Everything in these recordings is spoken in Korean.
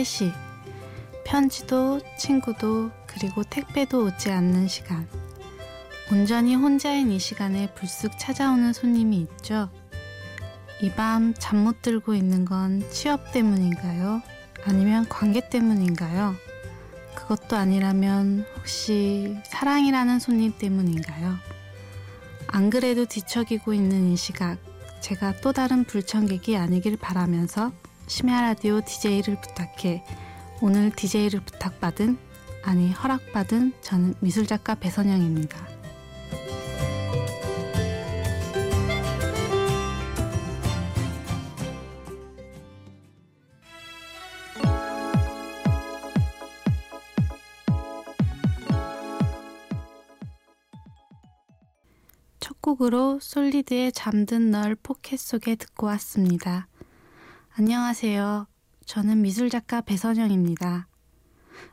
새벽 3시. 편지도 친구도 그리고 택배도 오지 않는 시간. 온전히 혼자인 이 시간에 불쑥 찾아오는 손님이 있죠. 이 밤 잠 못 들고 있는 건 취업 때문인가요? 아니면 관계 때문인가요? 그것도 아니라면 혹시 사랑이라는 손님 때문인가요? 안 그래도 뒤척이고 있는 이 시각, 제가 또 다른 불청객이 아니길 바라면서 심야 라디오 DJ를 부탁해 오늘 DJ를 부탁받은 아니 허락받은 저는 미술작가 배선영입니다. 첫 곡으로 솔리드의 잠든 널 포켓 속에 듣고 왔습니다. 안녕하세요. 저는 미술작가 배선영입니다.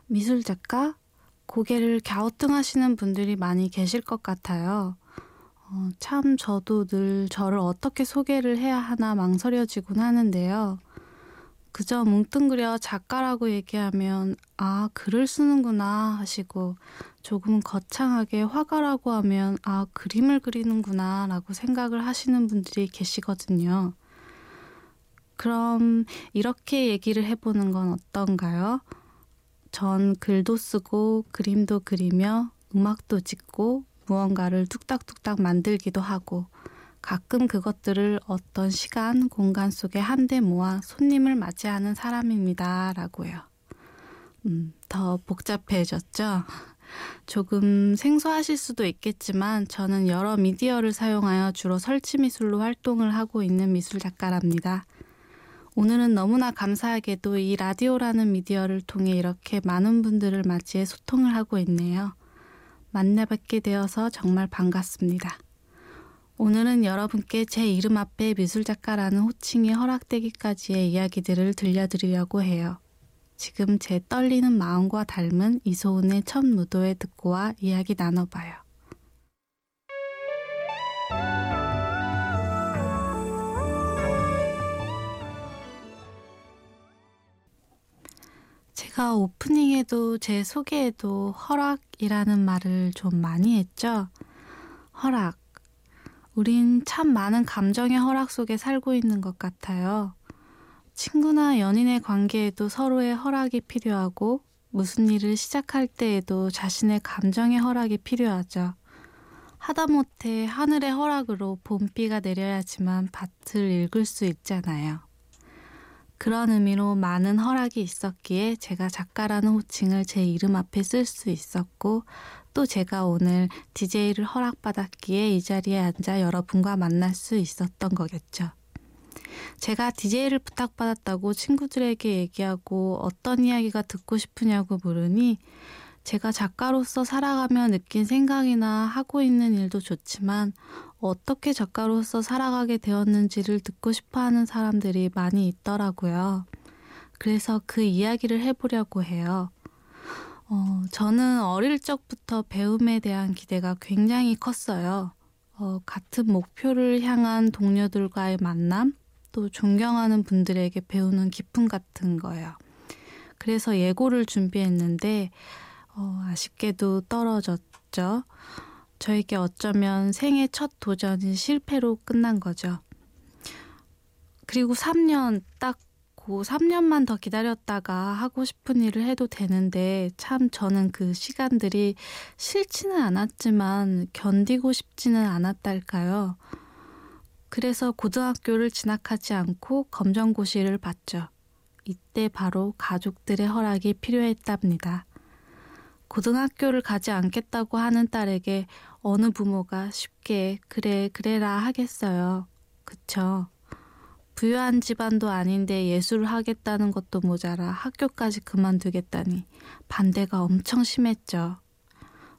미술작가? 고개를 갸우뚱하시는 분들이 많이 계실 것 같아요. 어, 참 저도 늘 저를 어떻게 소개를 해야 하나 망설여지곤 하는데요. 그저 뭉뚱그려 작가라고 얘기하면 아 글을 쓰는구나 하시고 조금 거창하게 화가라고 하면 아 그림을 그리는구나 라고 생각을 하시는 분들이 계시거든요. 그럼 이렇게 얘기를 해보는 건 어떤가요? 전 글도 쓰고 그림도 그리며 음악도 짓고 무언가를 뚝딱뚝딱 만들기도 하고 가끔 그것들을 어떤 시간, 공간 속에 한데 모아 손님을 맞이하는 사람입니다. 라고요. 음, 더 복잡해졌죠? 조금 생소하실 수도 있겠지만 저는 여러 미디어를 사용하여 주로 설치 미술로 활동을 하고 있는 미술 작가랍니다. 오늘은 너무나 감사하게도 이 라디오라는 미디어를 통해 이렇게 많은 분들을 맞이해 소통을 하고 있네요. 만나뵙게 되어서 정말 반갑습니다. 오늘은 여러분께 제 이름 앞에 미술작가라는 호칭이 허락되기까지의 이야기들을 들려드리려고 해요. 지금 제 떨리는 마음과 닮은 이소은의 첫 무도회 듣고 와 이야기 나눠봐요. 제가 오프닝에도 제 소개에도 허락이라는 말을 좀 많이 했죠. 허락. 우린 참 많은 감정의 허락 속에 살고 있는 것 같아요. 친구나 연인의 관계에도 서로의 허락이 필요하고 무슨 일을 시작할 때에도 자신의 감정의 허락이 필요하죠. 하다못해 하늘의 허락으로 봄비가 내려야지만 밭을 읽을 수 있잖아요. 그런 의미로 많은 허락이 있었기에 제가 작가라는 호칭을 제 이름 앞에 쓸 수 있었고 또 제가 오늘 DJ를 허락받았기에 이 자리에 앉아 여러분과 만날 수 있었던 거겠죠. 제가 DJ를 부탁받았다고 친구들에게 얘기하고 어떤 이야기가 듣고 싶으냐고 물으니 제가 작가로서 살아가며 느낀 생각이나 하고 있는 일도 좋지만 어떻게 작가로서 살아가게 되었는지를 듣고 싶어 하는 사람들이 많이 있더라고요. 그래서 그 이야기를 해보려고 해요. 어, 저는 어릴 적부터 배움에 대한 기대가 굉장히 컸어요. 어, 같은 목표를 향한 동료들과의 만남, 또 존경하는 분들에게 배우는 기쁨 같은 거예요. 그래서 예고를 준비했는데, 어, 아쉽게도 떨어졌죠. 저에게 어쩌면 생애 첫 도전이 실패로 끝난 거죠. 그리고 3년 딱 고 3년만 더 기다렸다가 하고 싶은 일을 해도 되는데 참 저는 그 시간들이 싫지는 않았지만 견디고 싶지는 않았달까요. 그래서 고등학교를 진학하지 않고 검정고시를 봤죠. 이때 바로 가족들의 허락이 필요했답니다. 고등학교를 가지 않겠다고 하는 딸에게 어느 부모가 쉽게 그래 그래라 하겠어요. 그쵸? 부유한 집안도 아닌데 예술을 하겠다는 것도 모자라 학교까지 그만두겠다니 반대가 엄청 심했죠.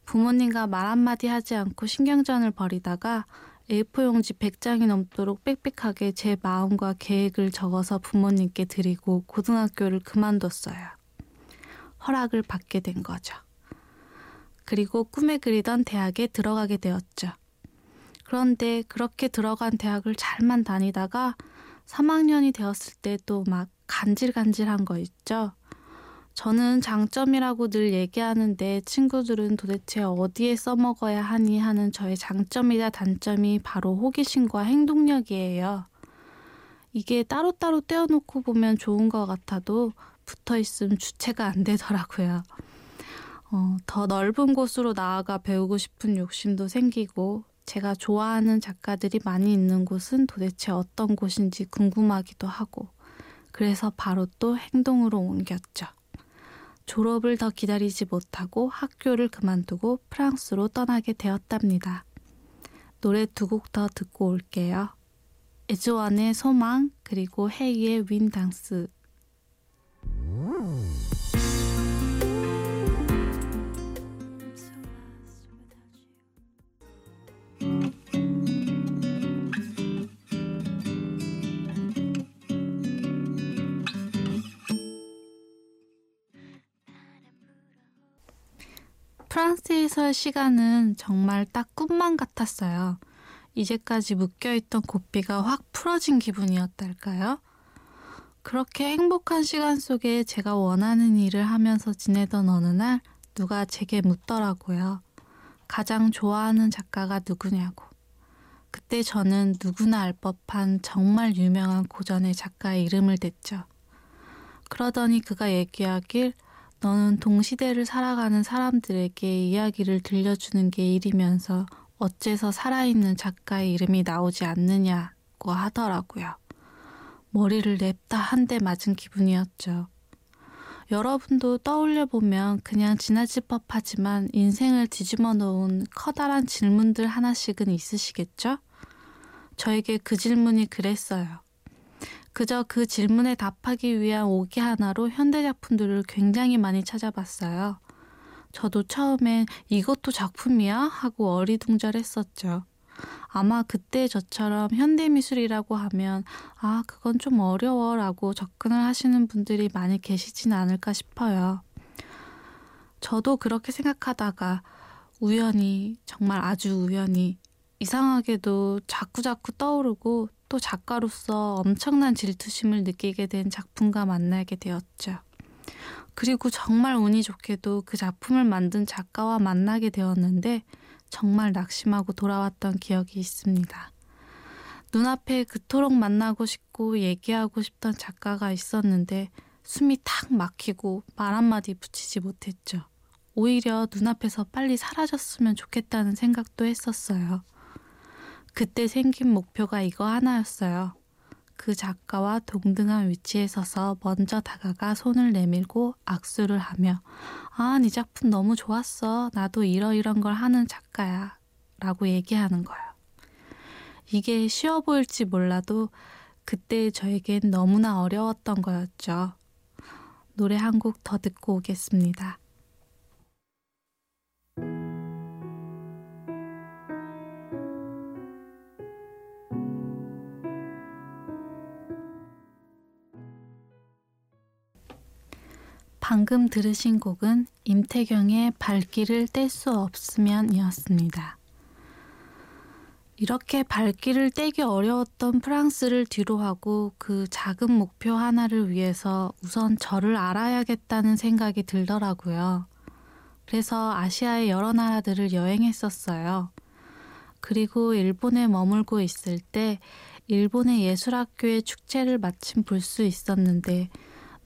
부모님과 말 한마디 하지 않고 신경전을 벌이다가 A4 용지 100장이 넘도록 빽빽하게 제 마음과 계획을 적어서 부모님께 드리고 고등학교를 그만뒀어요. 허락을 받게 된 거죠. 그리고 꿈에 그리던 대학에 들어가게 되었죠. 그런데 그렇게 들어간 대학을 잘만 다니다가 3학년이 되었을 때 또 막 간질간질한 거 있죠? 저는 장점이라고 늘 얘기하는데 친구들은 도대체 어디에 써먹어야 하니 하는 저의 장점이자 단점이 바로 호기심과 행동력이에요. 이게 따로따로 떼어놓고 보면 좋은 것 같아도 붙어 있으면 주체가 안 되더라고요. 어, 더 넓은 곳으로 나아가 배우고 싶은 욕심도 생기고 제가 좋아하는 작가들이 많이 있는 곳은 도대체 어떤 곳인지 궁금하기도 하고 그래서 바로 또 행동으로 옮겼죠. 졸업을 더 기다리지 못하고 학교를 그만두고 프랑스로 떠나게 되었답니다. 노래 두 곡 더 듣고 올게요. 에즈원의 소망 그리고 헤이의 윈당스 프랑스에서의 시간은 정말 딱 꿈만 같았어요. 이제까지 묶여있던 고삐가 확 풀어진 기분이었달까요? 그렇게 행복한 시간 속에 제가 원하는 일을 하면서 지내던 어느 날 누가 제게 묻더라고요. 가장 좋아하는 작가가 누구냐고. 그때 저는 누구나 알 법한 정말 유명한 고전의 작가의 이름을 댔죠. 그러더니 그가 얘기하길 너는 동시대를 살아가는 사람들에게 이야기를 들려주는 게 일이면서 어째서 살아있는 작가의 이름이 나오지 않느냐고 하더라고요. 머리를 냅다 한 대 맞은 기분이었죠. 여러분도 떠올려 보면 그냥 지나칠 법하지만 인생을 뒤집어 놓은 커다란 질문들 하나씩은 있으시겠죠? 저에게 그 질문이 그랬어요. 그저 그 질문에 답하기 위한 오기 하나로 현대 작품들을 굉장히 많이 찾아봤어요. 저도 처음엔 이것도 작품이야? 하고 어리둥절했었죠. 아마 그때 저처럼 현대미술이라고 하면 아, 그건 좀 어려워 라고 접근을 하시는 분들이 많이 계시진 않을까 싶어요. 저도 그렇게 생각하다가 우연히, 정말 아주 우연히 이상하게도 자꾸자꾸 떠오르고 또 작가로서 엄청난 질투심을 느끼게 된 작품과 만나게 되었죠. 그리고 정말 운이 좋게도 그 작품을 만든 작가와 만나게 되었는데 정말 낙심하고 돌아왔던 기억이 있습니다. 눈앞에 그토록 만나고 싶고 얘기하고 싶던 작가가 있었는데 숨이 탁 막히고 말 한마디 붙이지 못했죠. 오히려 눈앞에서 빨리 사라졌으면 좋겠다는 생각도 했었어요. 그때 생긴 목표가 이거 하나였어요. 그 작가와 동등한 위치에 서서 먼저 다가가 손을 내밀고 악수를 하며 아, 네 작품 너무 좋았어. 나도 이러이런 걸 하는 작가야. 라고 얘기하는 거예요. 이게 쉬워 보일지 몰라도 그때 저에겐 너무나 어려웠던 거였죠. 노래 한 곡 더 듣고 오겠습니다. 방금 들으신 곡은 임태경의 발길을 뗄 수 없으면 이었습니다. 이렇게 발길을 떼기 어려웠던 프랑스를 뒤로하고 그 작은 목표 하나를 위해서 우선 저를 알아야겠다는 생각이 들더라고요. 그래서 아시아의 여러 나라들을 여행했었어요. 그리고 일본에 머물고 있을 때 일본의 예술학교의 축제를 마침 볼 수 있었는데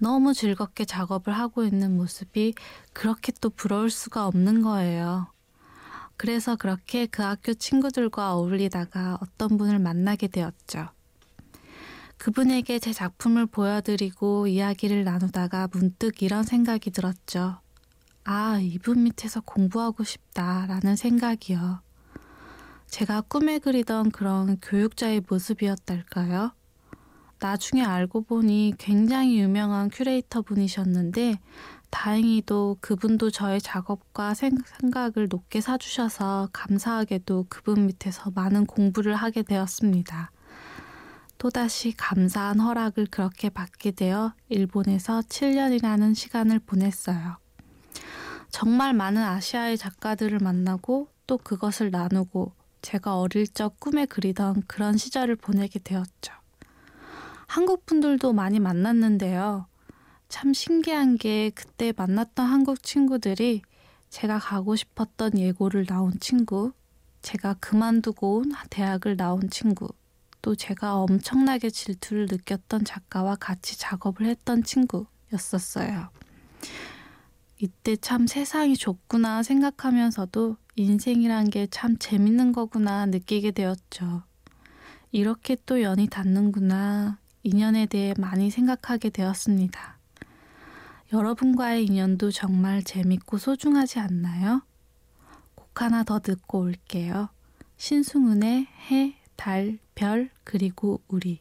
너무 즐겁게 작업을 하고 있는 모습이 그렇게 또 부러울 수가 없는 거예요. 그래서 그렇게 그 학교 친구들과 어울리다가 어떤 분을 만나게 되었죠. 그분에게 제 작품을 보여드리고 이야기를 나누다가 문득 이런 생각이 들었죠. 아, 이분 밑에서 공부하고 싶다라는 생각이요. 제가 꿈에 그리던 그런 교육자의 모습이었달까요? 나중에 알고 보니 굉장히 유명한 큐레이터 분이셨는데 다행히도 그분도 저의 작업과 생각을 높게 사주셔서 감사하게도 그분 밑에서 많은 공부를 하게 되었습니다. 또다시 감사한 허락을 그렇게 받게 되어 일본에서 7년이라는 시간을 보냈어요. 정말 많은 아시아의 작가들을 만나고 또 그것을 나누고 제가 어릴 적 꿈에 그리던 그런 시절을 보내게 되었죠. 한국 분들도 많이 만났는데요. 참 신기한 게 그때 만났던 한국 친구들이 제가 가고 싶었던 예고를 나온 친구, 제가 그만두고 온 대학을 나온 친구, 또 제가 엄청나게 질투를 느꼈던 작가와 같이 작업을 했던 친구였었어요. 이때 참 세상이 좁구나 생각하면서도 인생이란 게 참 재밌는 거구나 느끼게 되었죠. 이렇게 또 연이 닿는구나 인연에 대해 많이 생각하게 되었습니다. 여러분과의 인연도 정말 재밌고 소중하지 않나요? 곡 하나 더 듣고 올게요. 신승훈의 해, 달, 별, 그리고 우리.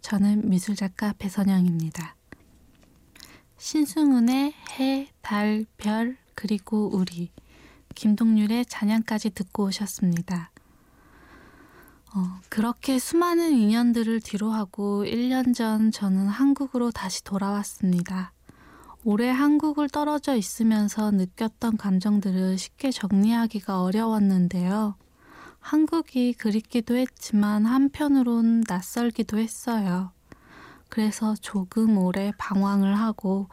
저는 미술작가 배선영입니다. 신승훈의 해, 달, 별, 그리고 우리, 김동률의 잔향까지 듣고 오셨습니다. 어, 그렇게 수많은 인연들을 뒤로하고 1년 전 저는 한국으로 다시 돌아왔습니다. 오래 한국을 떨어져 있으면서 느꼈던 감정들을 쉽게 정리하기가 어려웠는데요. 한국이 그립기도 했지만 한편으론 낯설기도 했어요. 그래서 조금 오래 방황을 하고,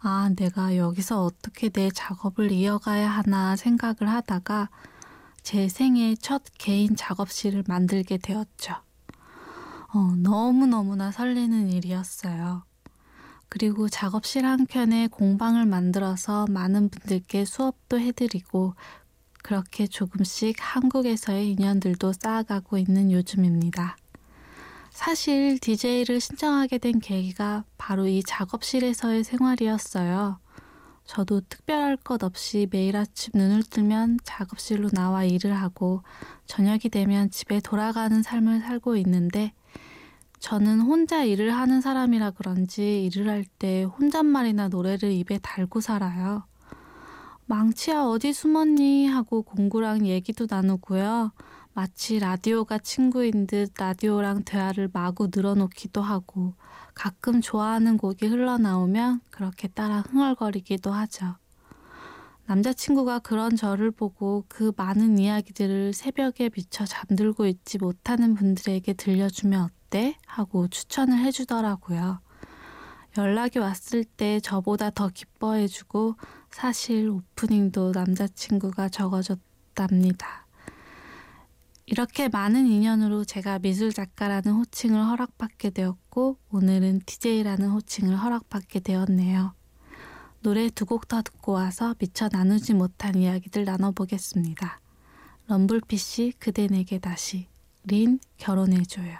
아, 내가 여기서 어떻게 내 작업을 이어가야 하나 생각을 하다가 제 생애 첫 개인 작업실을 만들게 되었죠. 어, 너무너무나 설레는 일이었어요. 그리고 작업실 한켠에 공방을 만들어서 많은 분들께 수업도 해드리고 그렇게 조금씩 한국에서의 인연들도 쌓아가고 있는 요즘입니다. 사실 DJ를 신청하게 된 계기가 바로 이 작업실에서의 생활이었어요. 저도 특별할 것 없이 매일 아침 눈을 뜨면 작업실로 나와 일을 하고 저녁이 되면 집에 돌아가는 삶을 살고 있는데 저는 혼자 일을 하는 사람이라 그런지 일을 할 때 혼잣말이나 노래를 입에 달고 살아요. 망치야 어디 숨었니? 하고 공구랑 얘기도 나누고요. 마치 라디오가 친구인 듯 라디오랑 대화를 마구 늘어놓기도 하고 가끔 좋아하는 곡이 흘러나오면 그렇게 따라 흥얼거리기도 하죠. 남자친구가 그런 저를 보고 그 많은 이야기들을 새벽에 미쳐 잠들고 있지 못하는 분들에게 들려주면 어때? 하고 추천을 해주더라고요. 연락이 왔을 때 저보다 더 기뻐해주고 사실 오프닝도 남자친구가 적어줬답니다. 이렇게 많은 인연으로 제가 미술 작가라는 호칭을 허락받게 되었고 오늘은 DJ라는 호칭을 허락받게 되었네요. 노래 두 곡 더 듣고 와서 미처 나누지 못한 이야기들 나눠보겠습니다. 럼블피쉬 그대 내게 다시 린 결혼해줘요.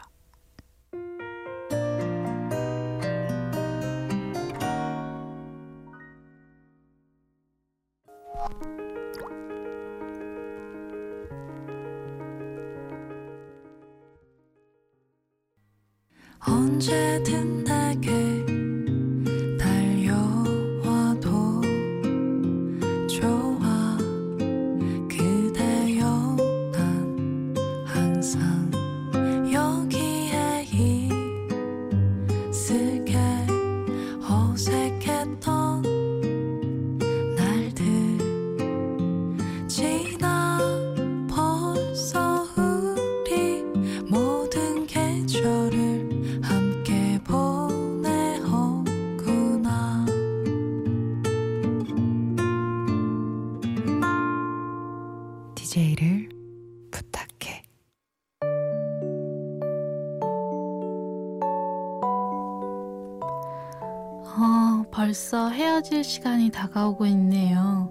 헤어질 시간이 다가오고 있네요.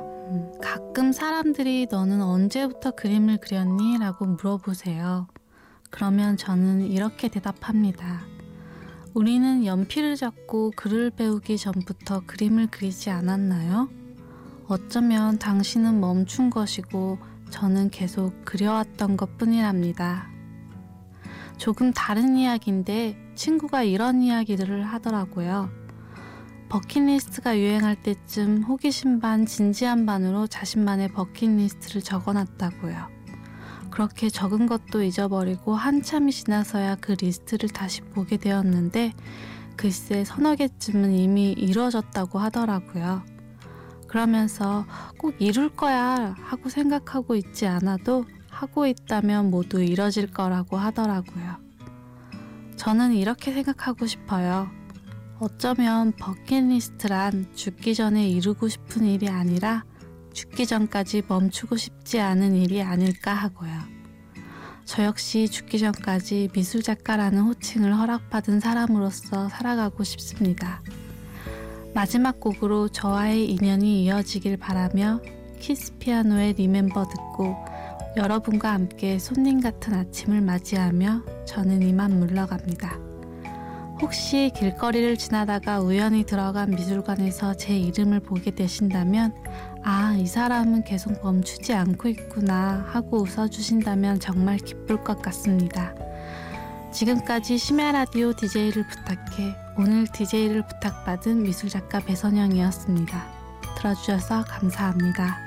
음, 가끔 사람들이 너는 언제부터 그림을 그렸니? 라고 물어보세요. 그러면 저는 이렇게 대답합니다. 우리는 연필을 잡고 글을 배우기 전부터 그림을 그리지 않았나요? 어쩌면 당신은 멈춘 것이고 저는 계속 그려왔던 것 뿐이랍니다. 조금 다른 이야기인데 친구가 이런 이야기들을 하더라고요. 버킷리스트가 유행할 때쯤 호기심 반 진지함 반으로 자신만의 버킷리스트를 적어 놨다고요. 그렇게 적은 것도 잊어버리고 한참이 지나서야 그 리스트를 다시 보게 되었는데 글쎄 서너 개쯤은 이미 이루어졌다고 하더라고요. 그러면서 꼭 이룰 거야 하고 생각하고 있지 않아도 하고 있다면 모두 이뤄질 거라고 하더라고요. 저는 이렇게 생각하고 싶어요. 어쩌면 버킷리스트란 죽기 전에 이루고 싶은 일이 아니라 죽기 전까지 멈추고 싶지 않은 일이 아닐까 하고요. 저 역시 죽기 전까지 미술작가라는 호칭을 허락받은 사람으로서 살아가고 싶습니다. 마지막 곡으로 저와의 인연이 이어지길 바라며 키스 피아노의 Remember 듣고 여러분과 함께 손님 같은 아침을 맞이하며 저는 이만 물러갑니다. 혹시 길거리를 지나다가 우연히 들어간 미술관에서 제 이름을 보게 되신다면 아, 이 사람은 계속 멈추지 않고 있구나 하고 웃어주신다면 정말 기쁠 것 같습니다. 지금까지 심야 라디오 DJ를 부탁해 오늘 DJ를 부탁받은 미술작가 배선영이었습니다. 들어주셔서 감사합니다.